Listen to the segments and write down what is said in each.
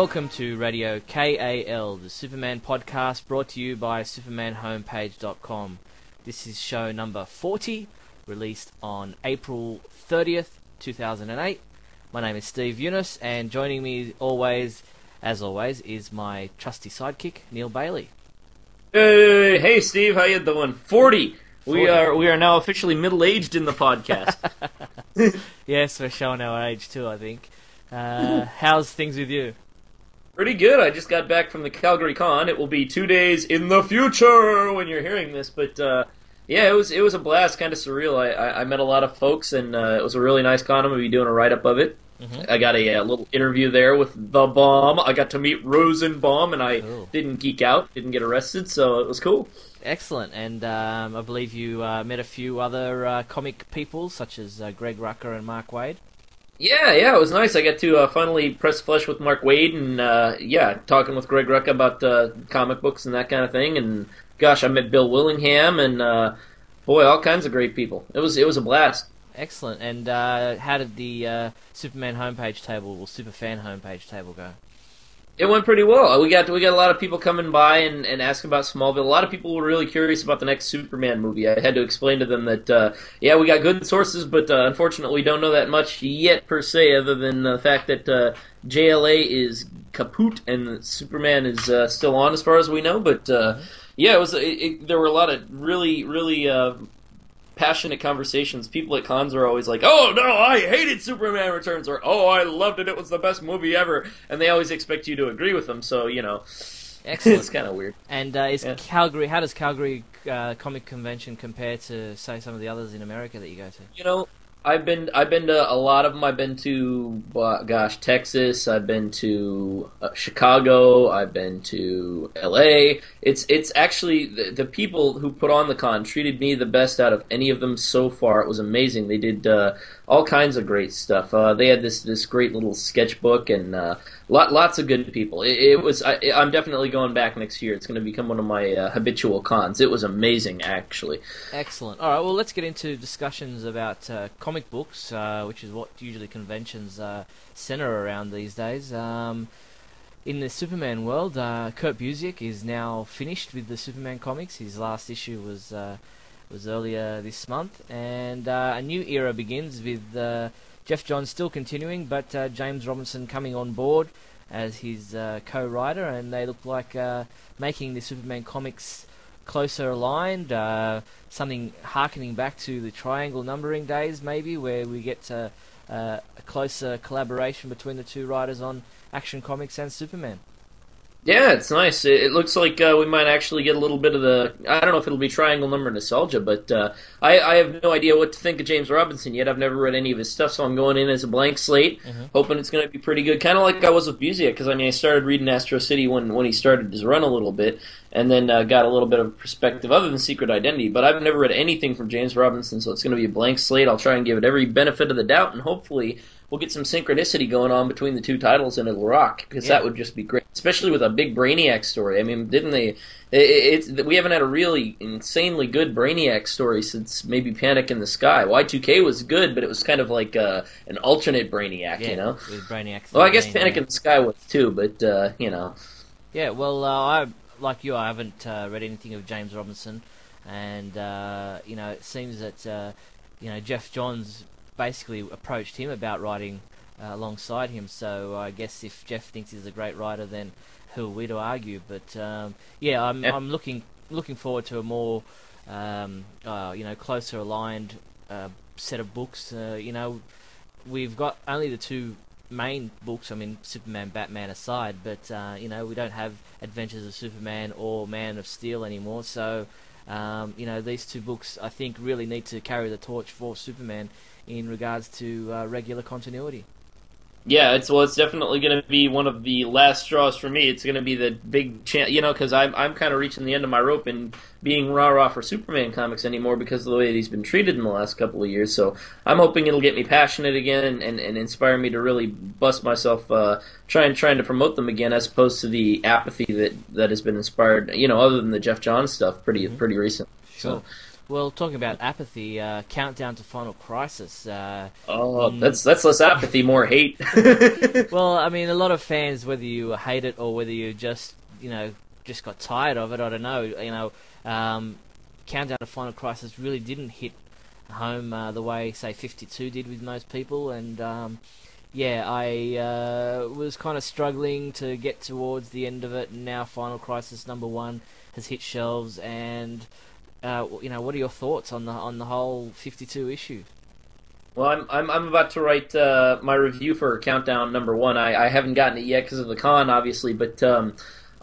Welcome to Radio KAL, the Superman podcast brought to you by SupermanHomepage.com. This is show number 40, released on April 30th, 2008. My name is Steve Younis, and joining me always, as always, is my trusty sidekick, Neal Bailey. Hey, hey, Steve, how you doing? Forty. We are we are now officially middle aged in the podcast. Yes, we're showing our age too, I think. Uh, how's things with you? Pretty good. I just got back from the Calgary Con. It will be two days in the future when you're hearing this, but uh, yeah, it was it was a blast, kind of surreal. I, I, I met a lot of folks, and uh, it was a really nice con. I'm gonna be doing a write up of it. Mhm. I got a, uh little interview there with the bomb. I got to meet Rosenbaum, and I didn't geek out, didn't get arrested, so it was cool. Excellent, and um, I believe you uh, met a few other uh, comic people, such as uh, Greg Rucka and Mark Waid. Yeah, yeah, it was nice. I got to uh, finally press flesh with Mark Waid, and uh, yeah, talking with Greg Rucka about uh, comic books and that kind of thing. And gosh, I met Bill Willingham, and uh, boy, all kinds of great people. It was it was a blast. Excellent, and uh, how did the uh, Superman homepage table or Superfan homepage table go? It went pretty well. We got we got a lot of people coming by and, and asking about Smallville. A lot of people were really curious about the next Superman movie. I had to explain to them that uh, yeah, we got good sources, but uh, unfortunately, we don't know that much yet per se, other than the fact that uh, JLA is kaput and Superman is uh, still on, as far as we know. But uh, yeah, it was it, it, there were a lot of really really. Uh, Passionate conversations. People at cons are always like, "Oh no, I hated Superman Returns," or "Oh, I loved it. It was the best movie ever," and they always expect you to agree with them. So you know, Excellent. it's kind of weird. And uh, is Yeah. Calgary? How does Calgary uh, Comic Convention compare to, say, some of the others in America that you go to? You know, I've been I've been to a lot of them. I've been to uh, gosh Texas. I've been to uh, Chicago. I've been to L.A. It's it's actually the, the people who put on the con treated me the best out of any of them so far. It was amazing. They did uh, all kinds of great stuff. Uh, they had this this great little sketchbook and uh, lot lots of good people. It, it was I, I'm definitely going back next year. It's going to become one of my uh, habitual cons. It was amazing actually. Excellent. All right. Well, let's get into discussions about uh, comic books, uh, which is what usually conventions uh, center around these days. Um, in the Superman world, uh, Kurt Busiek is now finished with the Superman comics. His last issue was uh, was earlier this month, and a new era begins with Geoff Johns still continuing, but uh, James Robinson coming on board as his uh, co-writer, and they look like uh, making the Superman comics closer aligned. Uh, something harkening back to the triangle numbering days, maybe, where we get uh, a closer collaboration between the two writers on Action Comics and Superman. Yeah, it's nice. It, it looks like uh, we might actually get a little bit of the. I don't know if it'll be triangle number nostalgia, but uh, I, I have no idea what to think of James Robinson yet. I've never read any of his stuff, so I'm going in as a blank slate, Mhm. hoping it's going to be pretty good. Kind of like I was with Busiek, because I mean, I started reading Astro City when when he started his run a little bit, and then uh, got a little bit of perspective other than Secret Identity. But I've never read anything from James Robinson, so it's going to be a blank slate. I'll try and give it every benefit of the doubt, and hopefully we'll get some synchronicity going on between the two titles and it'll rock because Yeah. that would just be great especially with a big brainiac story i mean didn't they it, it's we haven't had a really insanely good brainiac story since maybe panic in the sky y2k was good but it was kind of like uh, an alternate brainiac you know with Brainiac. well i guess panic in the sky was too but uh, you know Yeah, well, uh, I like you. I haven't uh, read anything of James Robinson, and uh, you know, it seems that uh, you know Geoff Johns basically approached him about writing uh, alongside him. So I guess if Geoff thinks he's a great writer, then who are we to argue? But um, yeah, I'm Yeah. I'm looking looking forward to a more um, uh, you know closer aligned uh, set of books. Uh, you know, we've got only the two main books. I mean, Superman, Batman aside, but uh, you know we don't have Adventures of Superman or Man of Steel anymore. So um, you know these two books, I think, really need to carry the torch for Superman in regards to uh, regular continuity. Yeah, it's well, it's definitely going to be one of the last straws for me. It's going to be the big chance, you know, because I'm I'm kind of reaching the end of my rope and being rah rah for Superman comics anymore because of the way that he's been treated in the last couple of years. So I'm hoping it'll get me passionate again and, and, and inspire me to really bust myself uh, trying trying to promote them again, as opposed to the apathy that that has been inspired, you know, other than the Geoff Johns stuff, pretty Mhm. pretty recent. Sure. Well, talking about apathy, uh, countdown to Final Crisis. Uh, oh, that's that's less apathy, more hate. well, I mean, a lot of fans, whether you hate it or whether you just, you know, just got tired of it, I don't know. You know, um, countdown to Final Crisis really didn't hit home uh, the way, say, 52 did with most people, and um, yeah, I uh, was kind of struggling to get towards the end of it, and now Final Crisis number one has hit shelves, and uh, you know, what are your thoughts on the on the whole 52 issue? Well, I'm I'm, I'm about to write uh, my review for Countdown number one. I, I haven't gotten it yet because of the con, obviously, but um,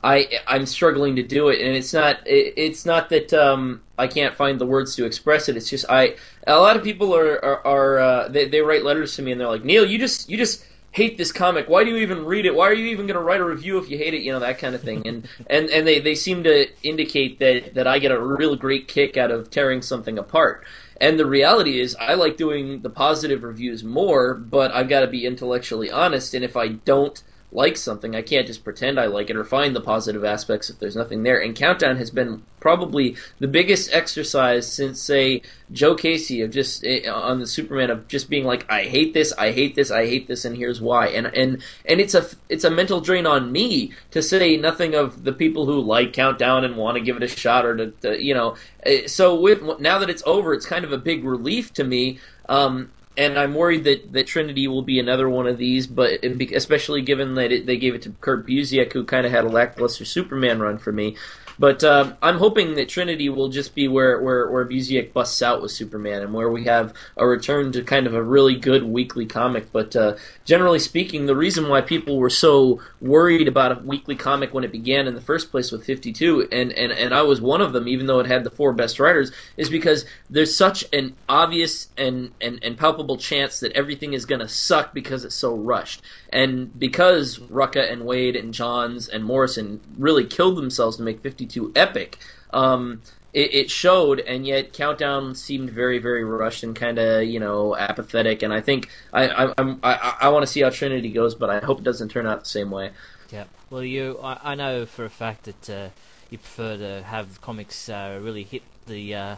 I I'm struggling to do it, and it's not it, it's not that um, I can't find the words to express it. It's just I a lot of people are are, are uh, they they write letters to me and they're like Neal, you just you just hate this comic. Why do you even read it? Why are you even going to write a review if you hate it? You know that kind of thing. And and and they, they seem to indicate that that I get a real great kick out of tearing something apart. And the reality is, I like doing the positive reviews more, but I've got to be intellectually honest. And if I don't like something, I can't just pretend I like it or find the positive aspects if there's nothing there. And Countdown has been probably the biggest exercise since, say, Joe Casey of just eh, on the Superman of just being like, I hate this, I hate this, I hate this, and here's why. And and and it's a it's a mental drain on me to say nothing of the people who like Countdown and want to give it a shot or to, to you know. Eh, so with now that it's over, it's kind of a big relief to me. Um, and I'm worried that, that Trinity will be another one of these, but especially given that it, they gave it to Kurt Busiek, who kind of had a lackluster Superman run for me. But um, I'm hoping that Trinity will just be where, where, where Busiek busts out with Superman and where we have a return to kind of a really good weekly comic. But uh, generally speaking, the reason why people were so worried about a weekly comic when it began in the first place with 52, and, and, and I was one of them, even though it had the four best writers, is because there's such an obvious and, and, and palpable chance that everything is going to suck because it's so rushed. And because Rucka and Waid and Johns and Morrison really killed themselves to make 52 epic, um, it, it, showed, and yet Countdown seemed very, very rushed and kind of, you know, apathetic. And I think I, I, I'm, I, I want to see how Trinity goes, but I hope it doesn't turn out the same way. Yeah. Well, you, I, I know for a fact that uh, you prefer to have comics uh, really hit the. Uh,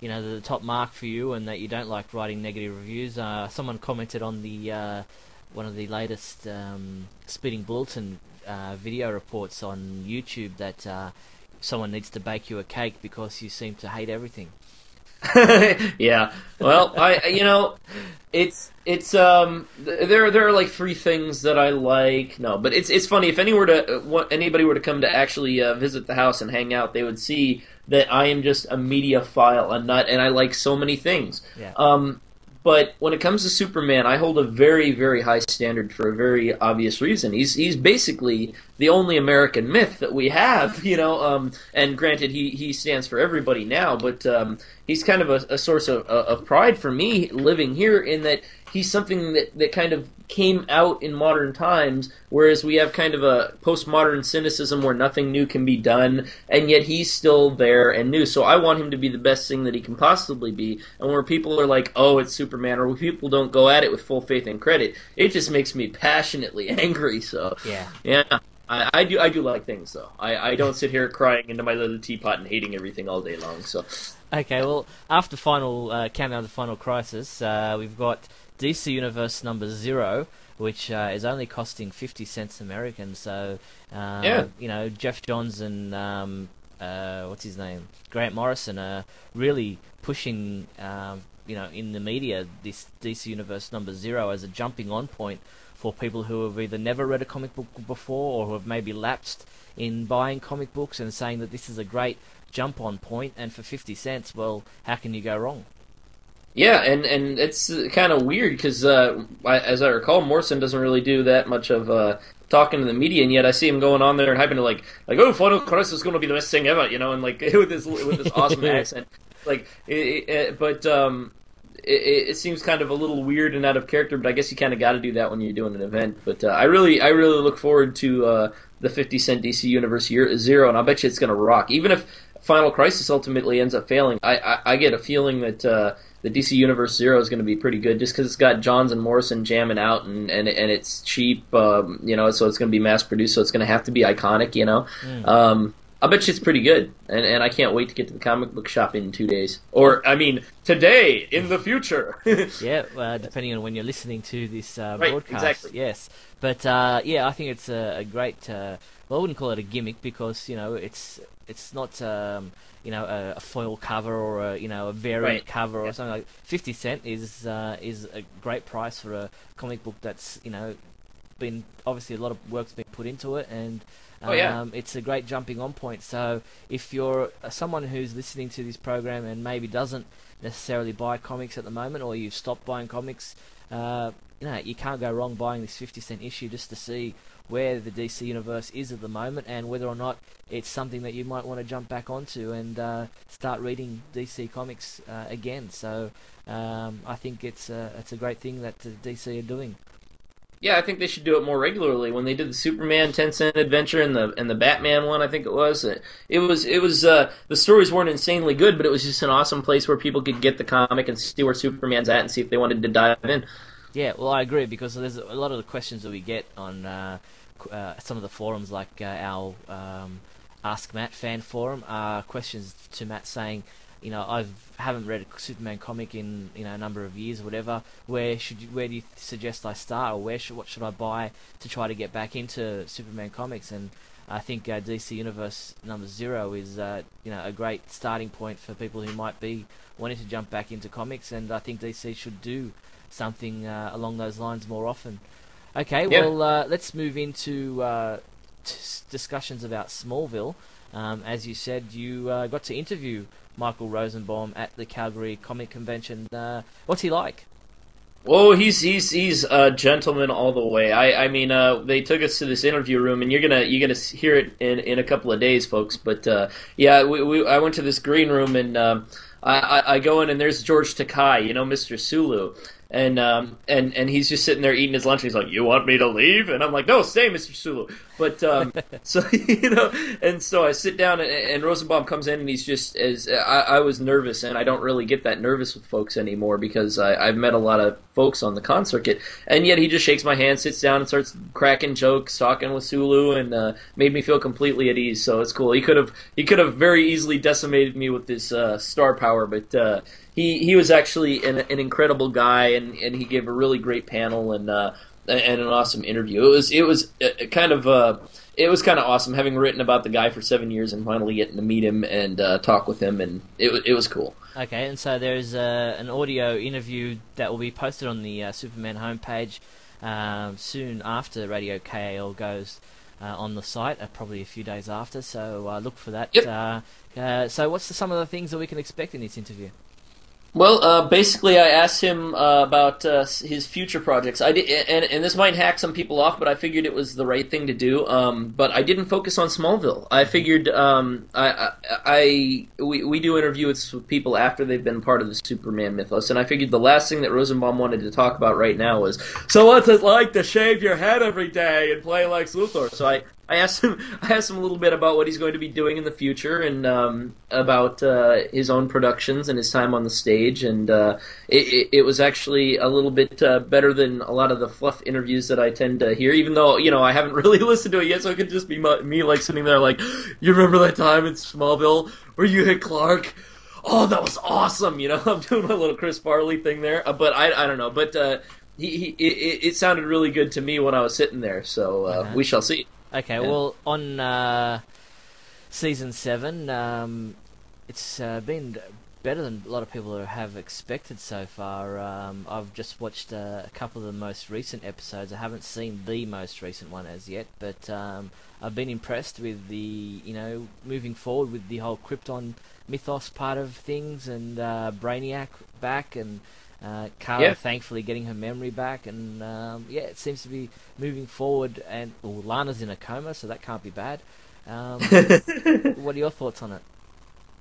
you know the top mark for you, and that you don't like writing negative reviews. Uh, someone commented on the uh, one of the latest um, Speeding Bulletin uh, video reports on YouTube that uh, someone needs to bake you a cake because you seem to hate everything. yeah. Well, I you know, it's it's um there there are like three things that I like. No, but it's it's funny if any were to uh, anybody were to come to actually uh, visit the house and hang out, they would see that I am just a media file, a nut, and I like so many things. Yeah. Um, but when it comes to Superman, I hold a very, very high standard for a very obvious reason. He's he's basically the only American myth that we have, you know. Um, and granted, he, he stands for everybody now, but um, he's kind of a, a source of, of pride for me living here in that he's something that, that kind of came out in modern times, whereas we have kind of a postmodern cynicism where nothing new can be done, and yet he's still there and new. So I want him to be the best thing that he can possibly be. And where people are like, oh, it's Superman, or people don't go at it with full faith and credit, it just makes me passionately angry. So yeah, yeah. I, I, do I do like things though. I, I don't sit here crying into my little teapot and hating everything all day long. So okay, well after final uh, countdown to final crisis, uh, we've got DC Universe number zero, which uh, is only costing fifty cents American. So, uh, yeah. you know, Geoff Johns and um, uh, what's his name, Grant Morrison are really pushing, um, you know, in the media this DC Universe number zero as a jumping on point for people who have either never read a comic book before or who have maybe lapsed in buying comic books and saying that this is a great jump on point and for 50 cents well how can you go wrong? Yeah, and and it's kind of weird because, uh, as I recall, Morrison doesn't really do that much of uh, talking to the media, and yet I see him going on there and hyping it like, like, oh, Final Crisis is going to be the best thing ever, you know, and like with this with this awesome accent, like, it, it, but um, it, it, seems kind of a little weird and out of character, but I guess you kind of got to do that when you're doing an event. But uh, I really, I really look forward to uh, the 50 cent DC Universe year, zero, and I bet you it's going to rock. Even if Final Crisis ultimately ends up failing, I, I, I get a feeling that uh, the DC Universe Zero is going to be pretty good just because it's got Johns and Morrison jamming out and and, and it's cheap, um, you know, so it's going to be mass produced, so it's going to have to be iconic, you know. Mm. Um, I bet you it's pretty good, and and I can't wait to get to the comic book shop in two days, or I mean today in the future. yeah, uh, depending on when you're listening to this uh, Right, broadcast. exactly. Yes, but uh, yeah, I think it's a, a great. Uh, well, I wouldn't call it a gimmick because you know it's it's not um, you know a, a foil cover or a you know a variant Right. cover or Yeah. something like. Fifty cent is uh, is a great price for a comic book that's you know been obviously a lot of work's been put into it and. Oh, yeah. Um, it's a great jumping on point. So if you're someone who's listening to this program and maybe doesn't necessarily buy comics at the moment, or you've stopped buying comics, uh, you know you can't go wrong buying this 50 cent issue just to see where the DC universe is at the moment and whether or not it's something that you might want to jump back onto and uh, start reading DC comics uh, again. So um, I think it's a, it's a great thing that DC are doing. Yeah, I think they should do it more regularly. When they did the Superman ten cent adventure and the and the Batman one, I think it was. It, it was it was uh, the stories weren't insanely good, but it was just an awesome place where people could get the comic and see where Superman's at and see if they wanted to dive in. Yeah, well, I agree because there's a lot of the questions that we get on uh, uh, some of the forums, like uh, our um, Ask Matt fan forum, are questions to Matt saying, you know, I haven't read a Superman comic in you know a number of years or whatever. Where should you, where do you suggest I start, or where should what should I buy to try to get back into Superman comics? And I think uh, DC Universe number zero is uh, you know a great starting point for people who might be wanting to jump back into comics, and I think DC should do something uh, along those lines more often. Okay, Yeah. well, uh, let's move into uh, t- discussions about Smallville. Um, as you said, you uh, got to interview Michael Rosenbaum at the Calgary Comic Convention. Uh, what's he like? Oh, he's he's he's a gentleman all the way. I I mean, uh, they took us to this interview room, and you're gonna you're gonna hear it in, in a couple of days, folks. But uh, yeah, we, we I went to this green room, and um, I, I I go in, and there's George Takei, you know, Mr. Sulu. And um and and he's just sitting there eating his lunch. And he's like, "You want me to leave?" And I'm like, "No, stay, Mr. Sulu." But um, so you know, and so I sit down, and, and Rosenbaum comes in, and he's just as I, I was nervous, and I don't really get that nervous with folks anymore because I, I've met a lot of folks on the con circuit, and yet he just shakes my hand, sits down, and starts cracking jokes, talking with Sulu, and uh, made me feel completely at ease. So it's cool. He could have he could have very easily decimated me with this uh, star power, but uh, he he was actually an, an incredible guy, and, and he gave a really great panel and uh, and an awesome interview. It was it was uh, kind of uh, it was kind of awesome having written about the guy for seven years and finally getting to meet him and uh, talk with him, and it it was cool. Okay, and so there's uh, an audio interview that will be posted on the uh, Superman homepage um, soon after Radio KAL goes uh, on the site, uh, probably a few days after. So uh, look for that. Yep. Uh, uh, so what's the, some of the things that we can expect in this interview? Well, uh, basically, I asked him uh, about uh, his future projects. I did, and, and this might hack some people off, but I figured it was the right thing to do. Um, but I didn't focus on Smallville. I figured um, I, I, I we, we do interviews with people after they've been part of the Superman mythos, and I figured the last thing that Rosenbaum wanted to talk about right now was, so what's it like to shave your head every day and play Lex Luthor? So I, I asked him. I asked him a little bit about what he's going to be doing in the future, and um, about uh, his own productions and his time on the stage. And uh, it, it, was actually a little bit uh, better than a lot of the fluff interviews that I tend to hear. Even though you know I haven't really listened to it yet, so it could just be my, me like sitting there like, you remember that time in Smallville where you hit Clark? Oh, that was awesome! You know, I'm doing my little Chris Farley thing there, uh, but I I don't know, but. Uh, he, he, it, it sounded really good to me when I was sitting there, so uh, Uh-huh. we shall see. Okay, Yeah. well, on uh, season seven, um, it's uh, been better than a lot of people have expected so far. Um, I've just watched uh, a couple of the most recent episodes. I haven't seen the most recent one as yet, but um, I've been impressed with the, you know, moving forward with the whole Krypton mythos part of things and uh, Brainiac back and. Uh, Kara Yeah. thankfully getting her memory back, and um, yeah, it seems to be moving forward. And well, Lana's in a coma, so that can't be bad. Um, what are your thoughts on it?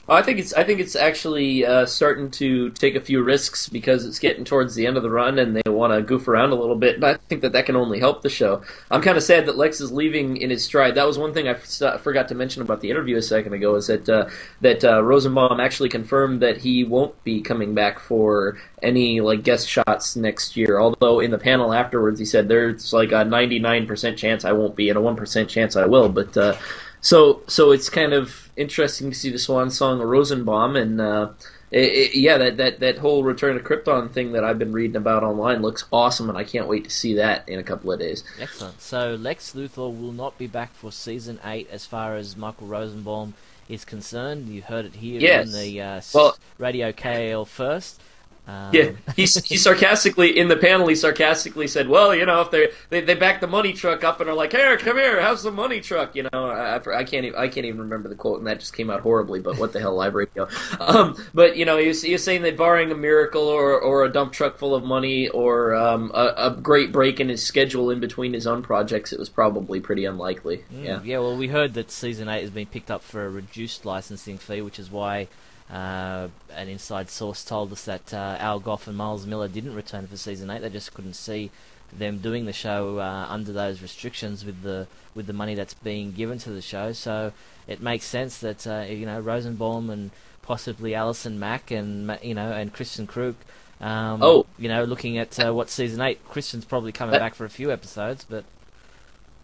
Well, I think it's I think it's actually uh, starting to take a few risks because it's getting towards the end of the run and they want to goof around a little bit. But I think that that can only help the show. I'm kind of sad that Lex is leaving in his stride. That was one thing I f- forgot to mention about the interview a second ago. Is that uh, that uh, Rosenbaum actually confirmed that he won't be coming back for any like guest shots next year. Although in the panel afterwards he said there's like a 99% chance I won't be and a 1% chance I will. But uh, So so it's kind of interesting to see the swan song of Rosenbaum and. Uh, it, it, yeah, that, that, that whole Return to Krypton thing that I've been reading about online looks awesome, and I can't wait to see that in a couple of days. Excellent. So Lex Luthor will not be back for season eight, as far as Michael Rosenbaum is concerned. You heard it here Yes. in the uh, Well- Radio KL first. Um, Yeah, he he sarcastically in the panel he sarcastically said, "Well, you know, if they they they back the money truck up and are like, here, come here, how's the money truck?" You know, I, I can't even, I can't even remember the quote, and that just came out horribly. But what the hell, live radio? Um, but you know, he was, he was saying that barring a miracle or or a dump truck full of money or um, a, a great break in his schedule in between his own projects, it was probably pretty unlikely. Mm, Yeah. yeah. Well, we heard that season eight has been picked up for a reduced licensing fee, which is why uh, an inside source told us that uh, Al Gough and Miles Millar didn't return for season eight. They just couldn't see them doing the show uh, under those restrictions with the with the money that's being given to the show. So it makes sense that uh, you know Rosenbaum and possibly Alison Mack and you know and Kristin Kreuk. Um, Oh. you know, looking at uh, what season eight, Kristin's probably coming That- back for a few episodes, but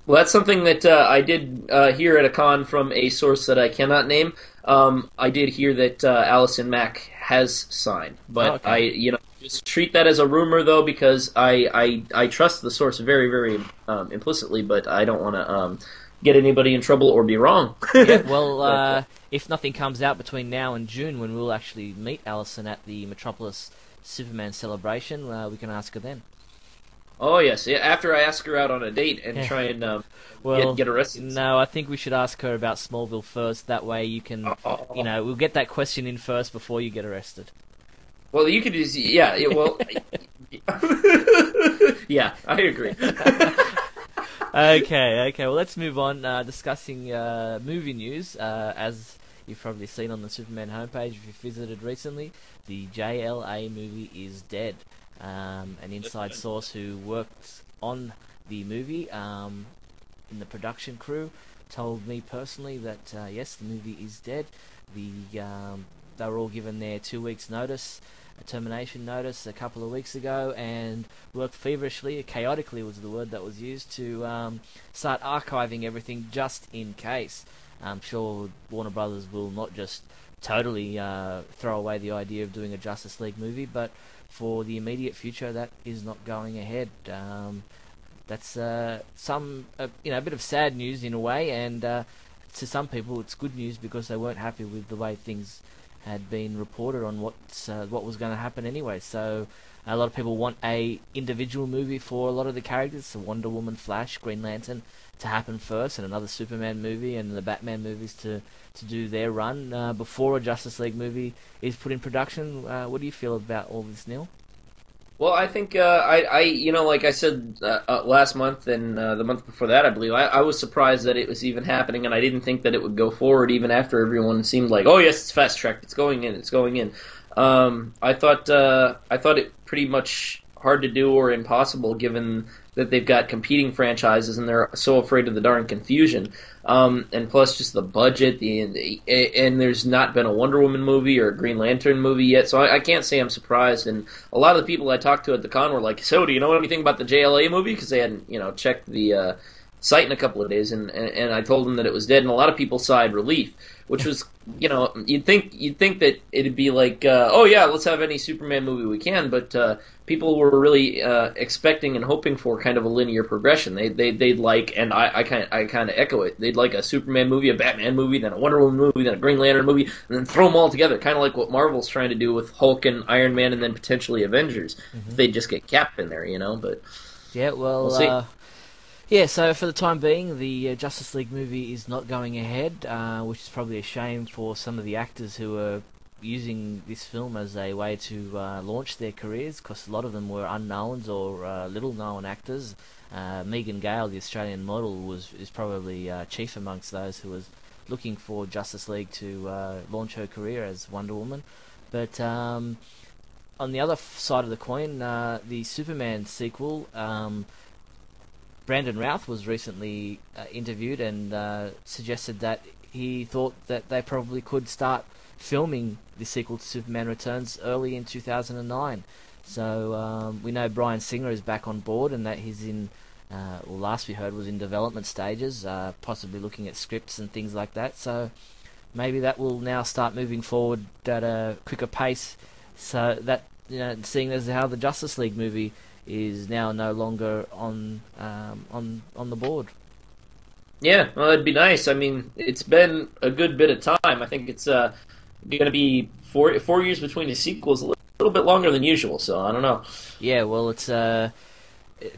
Well, that's something that uh, I did uh, hear at a con from a source that I cannot name. Um, I did hear that uh, Alison Mack has signed, but Okay. I, you know, just treat that as a rumor though, because I I, I trust the source very very um, implicitly, but I don't want to um, get anybody in trouble or be wrong. yeah, well, uh, if nothing comes out between now and June, when we'll actually meet Alison at the Metropolis Superman celebration, uh, we can ask her then. Oh yes, yeah, after I ask her out on a date and try and um, Well, get, get arrested. no, I think we should ask her about Smallville first. That way, you can, Oh. you know, we'll get that question in first before you get arrested. Well, you could just yeah. yeah, Well, yeah, I agree. okay, okay. Well, let's move on. Uh, discussing uh, movie news, uh, as you've probably seen on the Superman homepage if you've visited recently, the JLA movie is dead. Um, an inside source who worked on the movie um, in the production crew told me personally that uh, yes, the movie is dead. The um, they were all given their two weeks notice, a termination notice a couple of weeks ago, and worked feverishly, chaotically was the word that was used to um, start archiving everything just in case. I'm sure Warner Brothers will not just totally uh, throw away the idea of doing a Justice League movie, but for the immediate future, that is not going ahead. Um, that's uh, some, uh, you know, a bit of sad news in a way, and uh, to some people, it's good news because they weren't happy with the way things had been reported on what's uh, what was going to happen anyway. So a lot of people want a individual movie for a lot of the characters, so Wonder Woman, Flash, Green Lantern, to happen first, and another Superman movie and the Batman movies to to do their run uh, before a Justice League movie is put in production. Uh, what do you feel about all this, Neal? Well, I think uh, I, I, you know, like I said uh, uh, last month and uh, the month before that, I believe I, I was surprised that it was even happening, and I didn't think that it would go forward even after everyone seemed like, oh yes, it's fast tracked, it's going in, it's going in. Um, I thought uh, I thought it pretty much hard to do or impossible given that they've got competing franchises and they're so afraid of the darn confusion. Um, and plus, just the budget, the, and there's not been a Wonder Woman movie or a Green Lantern movie yet, so I, I can't say I'm surprised. And a lot of the people I talked to at the con were like, "So, do you know anything about the JLA movie?" Because they hadn't, you know, checked the uh, site in a couple of days, and, and and I told them that it was dead, and a lot of people sighed relief, which was, you know, you'd think you'd think that it'd be like, uh, "Oh yeah, let's have any Superman movie we can," but uh, people were really uh, expecting and hoping for kind of a linear progression. They they they'd like, and I I kind I kind of echo it. They'd like a Superman movie, a Batman movie, then a Wonder Woman movie, then a Green Lantern movie, and then throw them all together, kind of like what Marvel's trying to do with Hulk and Iron Man, and then potentially Avengers. If they just get Cap in there, you know. But Yeah, well, We'll uh, yeah. So for the time being, the uh, Justice League movie is not going ahead, uh, which is probably a shame for some of the actors who are using this film as a way to uh, launch their careers, because a lot of them were unknowns or uh, little-known actors. Uh, Megan Gale, the Australian model, was is probably uh, chief amongst those who was looking for Justice League to launch her career as Wonder Woman. But um, on the other side of the coin, the Superman sequel. Um, Brandon Routh was recently uh, interviewed and uh, suggested that he thought that they probably could start filming the sequel to Superman Returns early in 2009. So um, we know Bryan Singer is back on board and that he's in uh, well, last we heard was in development stages, uh, possibly looking at scripts and things like that. So maybe that will now start moving forward at a quicker pace. So that you know, seeing as how the Justice League movie is now no longer on um, on on the board. Yeah, well, it'd be nice. I mean, it's been a good bit of time. I think it's uh, going to be four four years between the sequels, a little, little bit longer than usual. So I don't know. Yeah, well, it's uh,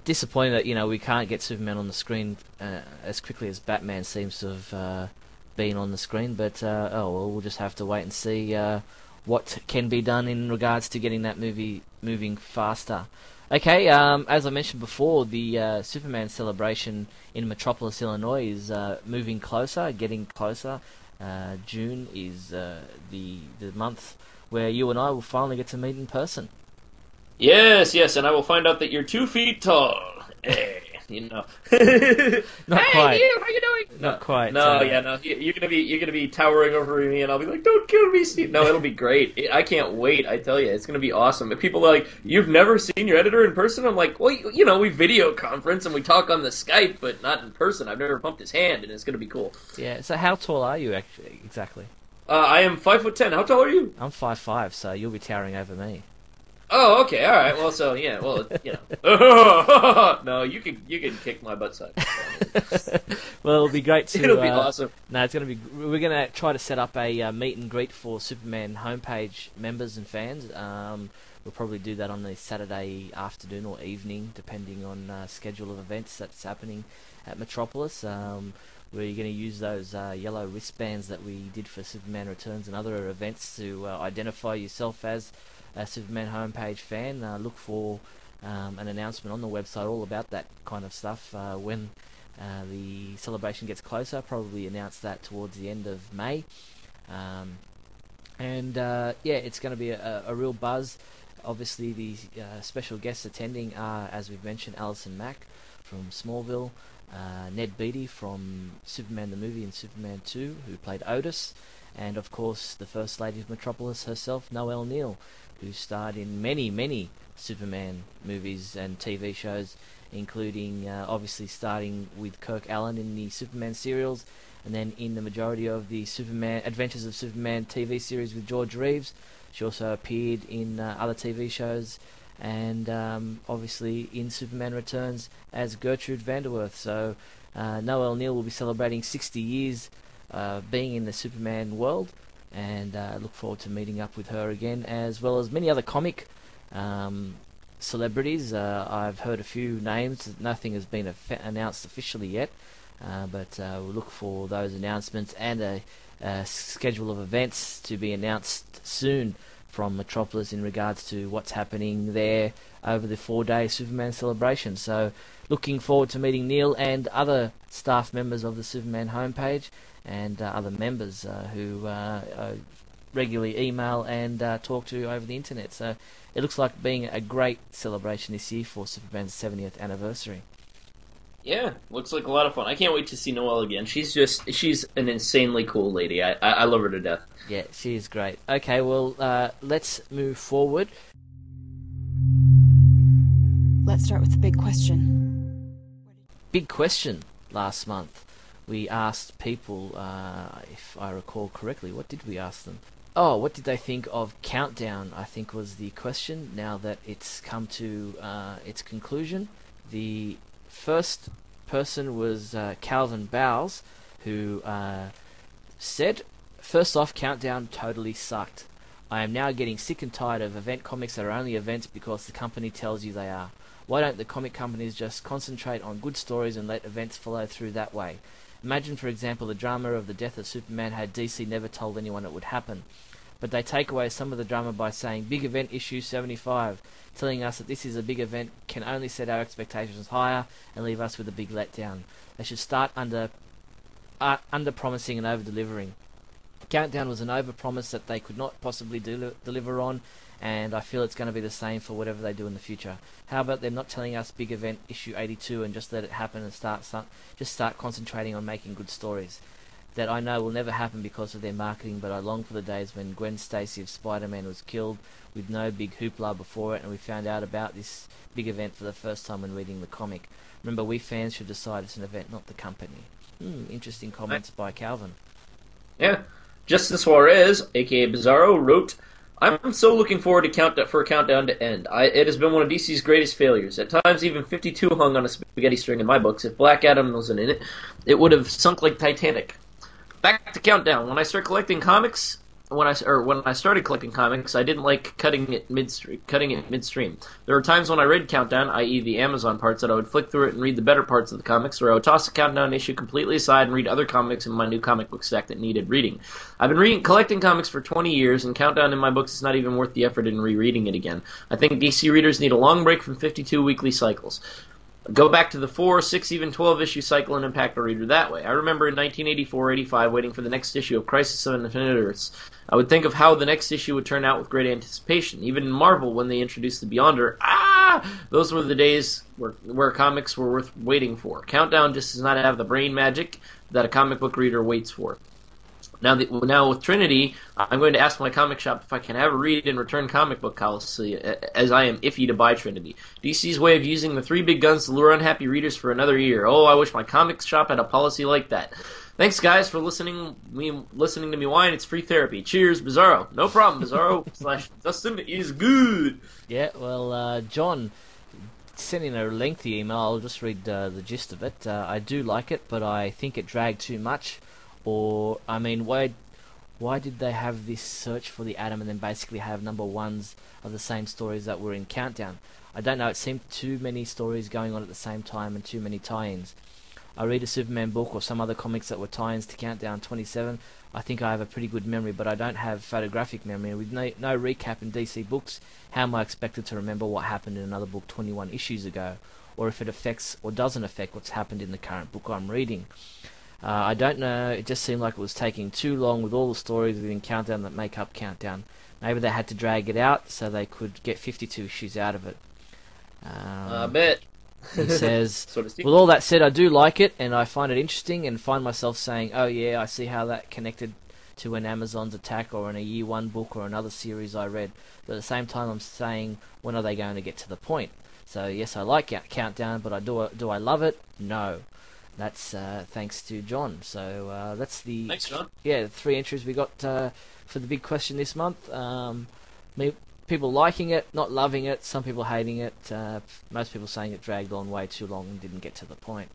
disappointing that you know we can't get Superman on the screen uh, as quickly as Batman seems to have uh, been on the screen. But uh, oh well, we'll just have to wait and see uh, what can be done in regards to getting that movie moving faster. Okay, um, as I mentioned before, the uh, Superman celebration in Metropolis, Illinois, is uh, moving closer, getting closer. Uh, June is uh, the the month where you and I will finally get to meet in person. Yes, yes, and I will find out that you're two feet tall. Hey, you know. Not hey, quite. you, how you doing? Not quite. No, uh, yeah, no. you- You're gonna be you're gonna be towering over me, and I'll be like, "Don't kill me, Steve." No, it'll be great. I can't wait. I tell you, it's gonna be awesome. If people are like, "You've never seen your editor in person," I'm like, "Well, you, you know, we video conference and we talk on the Skype, but not in person. I've never pumped his hand, and it's gonna be cool." Yeah. So how tall are you actually exactly? Uh, I am five foot ten. How tall are you? I'm five five, so you'll be towering over me. Oh, okay, all right. Well, so yeah, well, you know, no, you can you can kick my butt side. well, it'll be great to. It'll be uh, awesome. No, it's going to be. We're going to try to set up a uh, meet and greet for Superman homepage members and fans. Um, we'll probably do that on the Saturday afternoon or evening, depending on uh, schedule of events that's happening at Metropolis. Um, you're going to use those uh, yellow wristbands that we did for Superman Returns and other events to uh, identify yourself as a Superman homepage fan. Uh, look for um, an announcement on the website all about that kind of stuff uh, when uh, the celebration gets closer. Probably announce that towards the end of May. Um, and uh, yeah, it's going to be a, a real buzz. Obviously, the uh, special guests attending are, as we've mentioned, Alison Mack from Smallville, uh, Ned Beatty from Superman the movie and Superman 2, who played Otis, and of course the First Lady of Metropolis herself, Noel Neill, who starred in many, many Superman movies and TV shows, including uh, obviously starting with Kirk Alyn in the Superman serials, and then in the majority of the Superman Adventures of Superman TV series with George Reeves. She also appeared in uh, other TV shows and um, obviously in Superman Returns as Gertrude Vanderworth. So uh, Noel Neill will be celebrating 60 years uh, being in the Superman world, and uh, look forward to meeting up with her again, as well as many other comic um, celebrities. Uh, I've heard a few names. Nothing has been affa- announced officially yet, uh, but uh, we'll look for those announcements and a, a schedule of events to be announced soon from Metropolis in regards to what's happening there over the four-day Superman celebration. So, looking forward to meeting Neal and other staff members of the Superman homepage and uh, other members uh, who uh, uh, regularly email and uh, talk to over the internet. So, it looks like being a great celebration this year for Superman's 70th anniversary. Yeah, looks like a lot of fun. I can't wait to see Noel again. She's just she's an insanely cool lady. I I, I love her to death. Yeah, she is great. Okay, well, uh, let's move forward. Let's start with the big question. Big question last month. We asked people, uh, if I recall correctly, what did we ask them? Oh, what did they think of Countdown? I think was the question. Now that it's come to uh, its conclusion, the first person was uh, Calvin Bowles, who uh, said, First off, Countdown totally sucked. I am now getting sick and tired of event comics that are only events because the company tells you they are. Why don't the comic companies just concentrate on good stories and let events follow through that way? Imagine, for example, the drama of the death of Superman had DC never told anyone it would happen. But they take away some of the drama by saying Big Event Issue 75, telling us that this is a big event can only set our expectations higher and leave us with a big letdown. They should start under uh, under promising and over delivering. Countdown was an overpromise that they could not possibly del- deliver on, and I feel it's going to be the same for whatever they do in the future. How about them not telling us big event issue 82 and just let it happen and start, start just start concentrating on making good stories? that I know will never happen because of their marketing, but I long for the days when Gwen Stacy of Spider-Man was killed with no big hoopla before it, and we found out about this big event for the first time when reading the comic. Remember, we fans should decide it's an event, not the company. Hmm, interesting comments by Calvin. Yeah. Justin Suarez, aka Bizarro, wrote, I'm so looking forward to count for countdown to end. I, it has been one of DC's greatest failures. At times, even 52 hung on a spaghetti string in my books. If Black Adam wasn't in it, it would have sunk like Titanic. Back to countdown. When I start collecting comics, when I or when I started collecting comics, I didn't like cutting it midstream. Cutting it midstream. There were times when I read Countdown, i.e., the Amazon parts, that I would flick through it and read the better parts of the comics, or I would toss the Countdown issue completely aside and read other comics in my new comic book stack that needed reading. I've been reading collecting comics for 20 years, and Countdown in my books is not even worth the effort in rereading it again. I think DC readers need a long break from 52 weekly cycles. Go back to the 4, 6, even 12 issue cycle and impact a reader that way. I remember in 1984 85 waiting for the next issue of Crisis of Infinite Earths. I would think of how the next issue would turn out with great anticipation. Even in Marvel, when they introduced the Beyonder, ah! Those were the days where, where comics were worth waiting for. Countdown just does not have the brain magic that a comic book reader waits for. Now, the, now with Trinity, I'm going to ask my comic shop if I can have a read and return comic book policy, as I am iffy to buy Trinity. DC's way of using the three big guns to lure unhappy readers for another year. Oh, I wish my comic shop had a policy like that. Thanks, guys, for listening me listening to me whine. It's free therapy. Cheers, Bizarro. No problem, Bizarro slash Dustin is good. Yeah, well, uh, John sending a lengthy email. I'll just read uh, the gist of it. Uh, I do like it, but I think it dragged too much. Or, I mean, why, why did they have this search for the atom and then basically have number ones of the same stories that were in Countdown? I don't know, it seemed too many stories going on at the same time and too many tie-ins. I read a Superman book or some other comics that were tie-ins to Countdown 27. I think I have a pretty good memory, but I don't have photographic memory. With no, no recap in DC books, how am I expected to remember what happened in another book 21 issues ago? Or if it affects or doesn't affect what's happened in the current book I'm reading? Uh, I don't know. It just seemed like it was taking too long with all the stories within Countdown that make up Countdown. Maybe they had to drag it out so they could get 52 issues out of it. Um, I bet. he says, So to speak. with all that said, I do like it and I find it interesting and find myself saying, oh yeah, I see how that connected to an Amazon's attack or in a year one book or another series I read. But at the same time, I'm saying, when are they going to get to the point? So yes, I like Countdown, but I do do I love it? No. That's uh, thanks to John. So uh, that's the Thanks, John. yeah the three entries we got uh, for the big question this month. Um, me, people liking it, not loving it, some people hating it, uh, most people saying it dragged on way too long and didn't get to the point.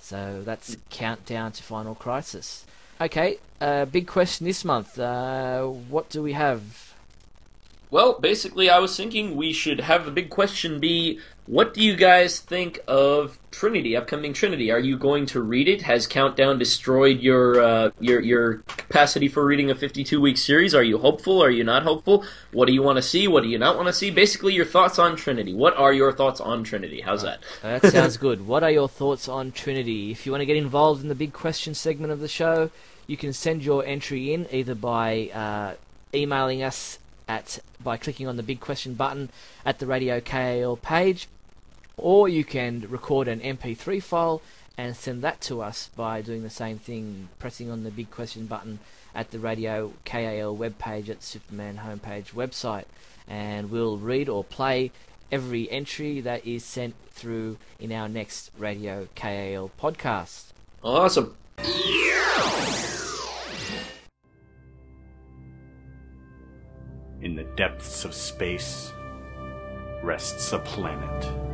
So that's countdown to Final Crisis. Okay, uh, big question this month. Uh, what do we have? Well, basically, I was thinking we should have the big question be what do you guys think of Trinity, upcoming Trinity? Are you going to read it? Has Countdown destroyed your uh, your your capacity for reading a 52 week series? Are you hopeful? Are you not hopeful? What do you want to see? What do you not want to see? Basically, your thoughts on Trinity. What are your thoughts on Trinity? How's that? Uh, that sounds good. What are your thoughts on Trinity? If you want to get involved in the big question segment of the show, you can send your entry in either by uh, emailing us at by clicking on the big question button at the Radio KAL page, or you can record an MP3 file and send that to us by doing the same thing, pressing on the big question button at the Radio KAL webpage at the Superman homepage website, and we'll read or play every entry that is sent through in our next Radio KAL podcast. Awesome. In the depths of space rests a planet.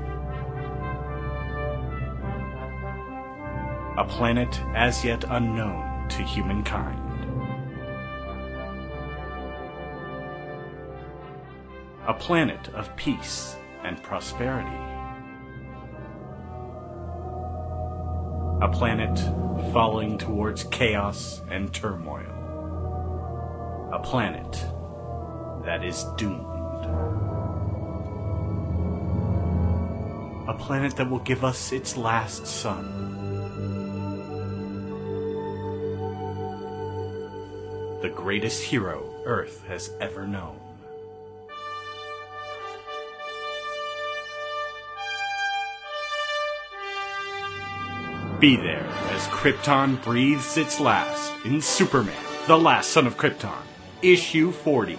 A planet as yet unknown to humankind. A planet of peace and prosperity. A planet falling towards chaos and turmoil. A planet that is doomed. A planet that will give us its last sun. The greatest hero Earth has ever known. Be there as Krypton breathes its last in Superman, The Last Son of Krypton, issue 40,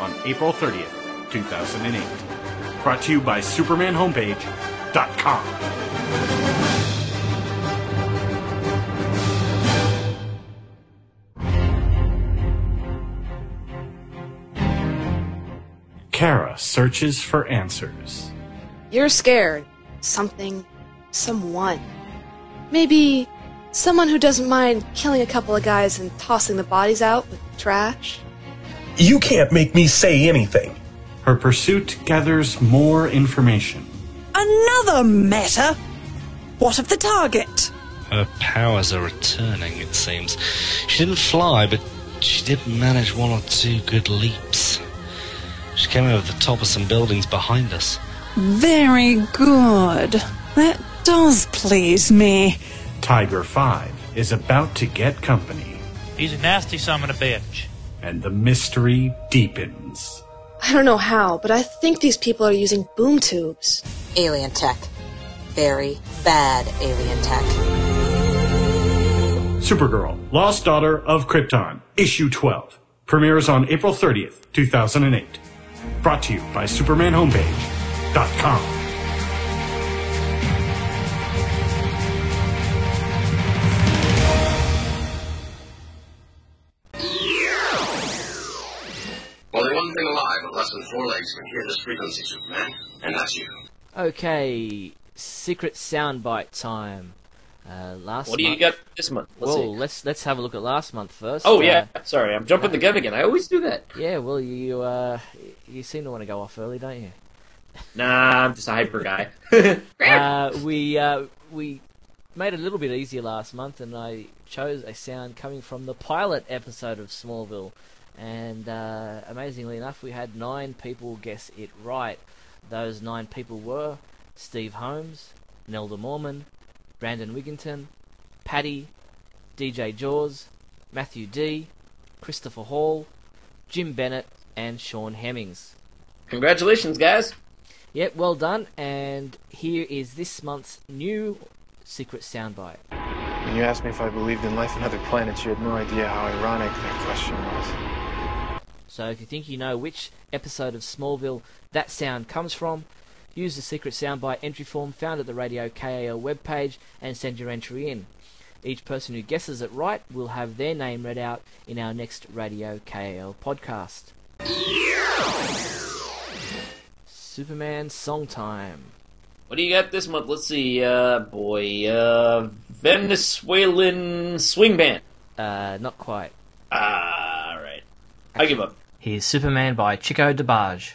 on April 30th, 2008. Brought to you by SupermanHomepage.com. Kara searches for answers. You're scared. Something. Someone. Maybe someone who doesn't mind killing a couple of guys and tossing the bodies out with the trash. You can't make me say anything. Her pursuit gathers more information. Another meta? What of the target? Her powers are returning, it seems. She didn't fly, but she did manage one or two good leaps. She came over the top of some buildings behind us. Very good. That does please me. Tiger 5 is about to get company, He's a nasty son of a bitch. and the mystery deepens. I don't know how, but I think these people are using boom tubes. Alien tech. Very bad alien tech. Supergirl, Lost Daughter of Krypton, Issue 12. Premieres on April 30th, 2008. Brought to you by SupermanHomepage.com. Only one thing alive with less than four legs can hear this frequency, Superman, and that's you. Okay, secret soundbite time. Uh, last What do you month- got this month? Let's well, see. let's let's have a look at last month first. Oh Uh, yeah, sorry, I'm jumping the gun again. I always do that. yeah. Well, you uh, you seem to want to go off early, don't you? Nah, I'm just a hyper guy. uh, we uh, we made it a little bit easier last month, and I chose a sound coming from the pilot episode of Smallville. And uh, amazingly enough, we had nine people guess it right. Those nine people were Steve Holmes, Nelda Mormon, Brandon Wigginton, Paddy, DJ Jaws, Matthew D, Christopher Hall, Jim Bennett, and Sean Hemmings. Congratulations, guys. Yep, well done. And here is this month's new secret soundbite. When you asked me if I believed in life on other planets, you had no idea how ironic that question was. So if you think you know which episode of Smallville that sound comes from, use the secret soundbite entry form found at the Radio KAL webpage and send your entry in. Each person who guesses it right will have their name read out in our next Radio KAL podcast. Superman Song Time. What do you got this month? Let's see. Uh, boy, uh, Venezuelan swing band. Uh, not quite. Ah, all right. I give up. Here's Superman by Chico DeBarge.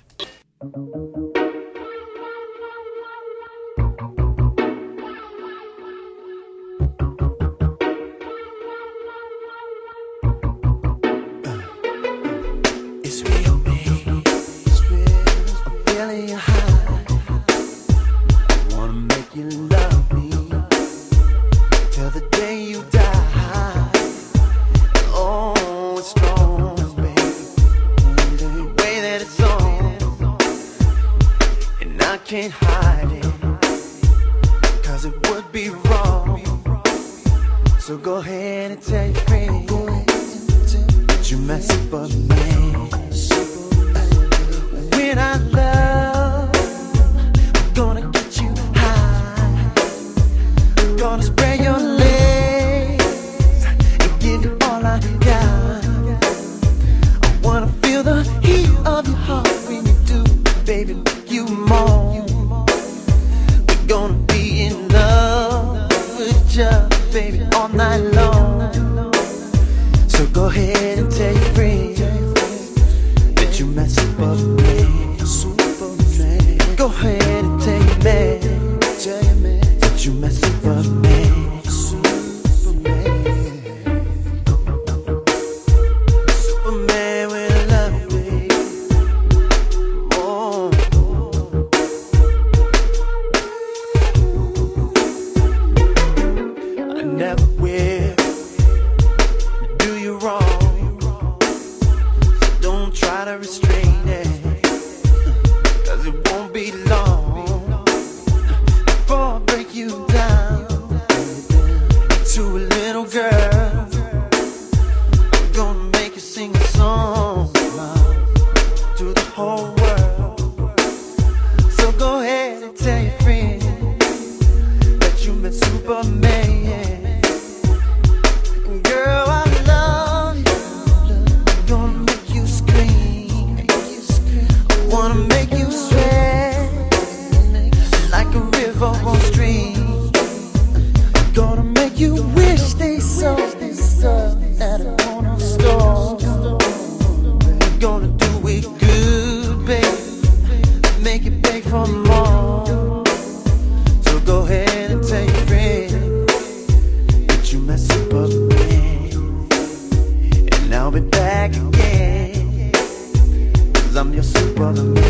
Make it big for more. So go ahead and tell your friend that you met Superman. And I'll be back again. Cause I'm your. Superman,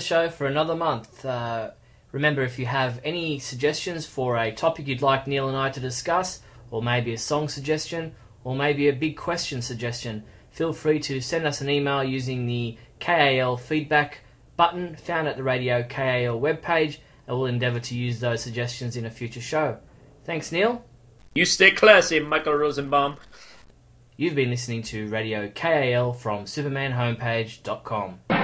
the show for another month. Uh, remember, if you have any suggestions for a topic you'd like Neal and I to discuss, or maybe a song suggestion, or maybe a big question suggestion, feel free to send us an email using the KAL feedback button found at the Radio KAL webpage, and we'll endeavour to use those suggestions in a future show. Thanks, Neal. You stay classy, Michael Rosenbaum. You've been listening to Radio KAL from SupermanHomepage.com.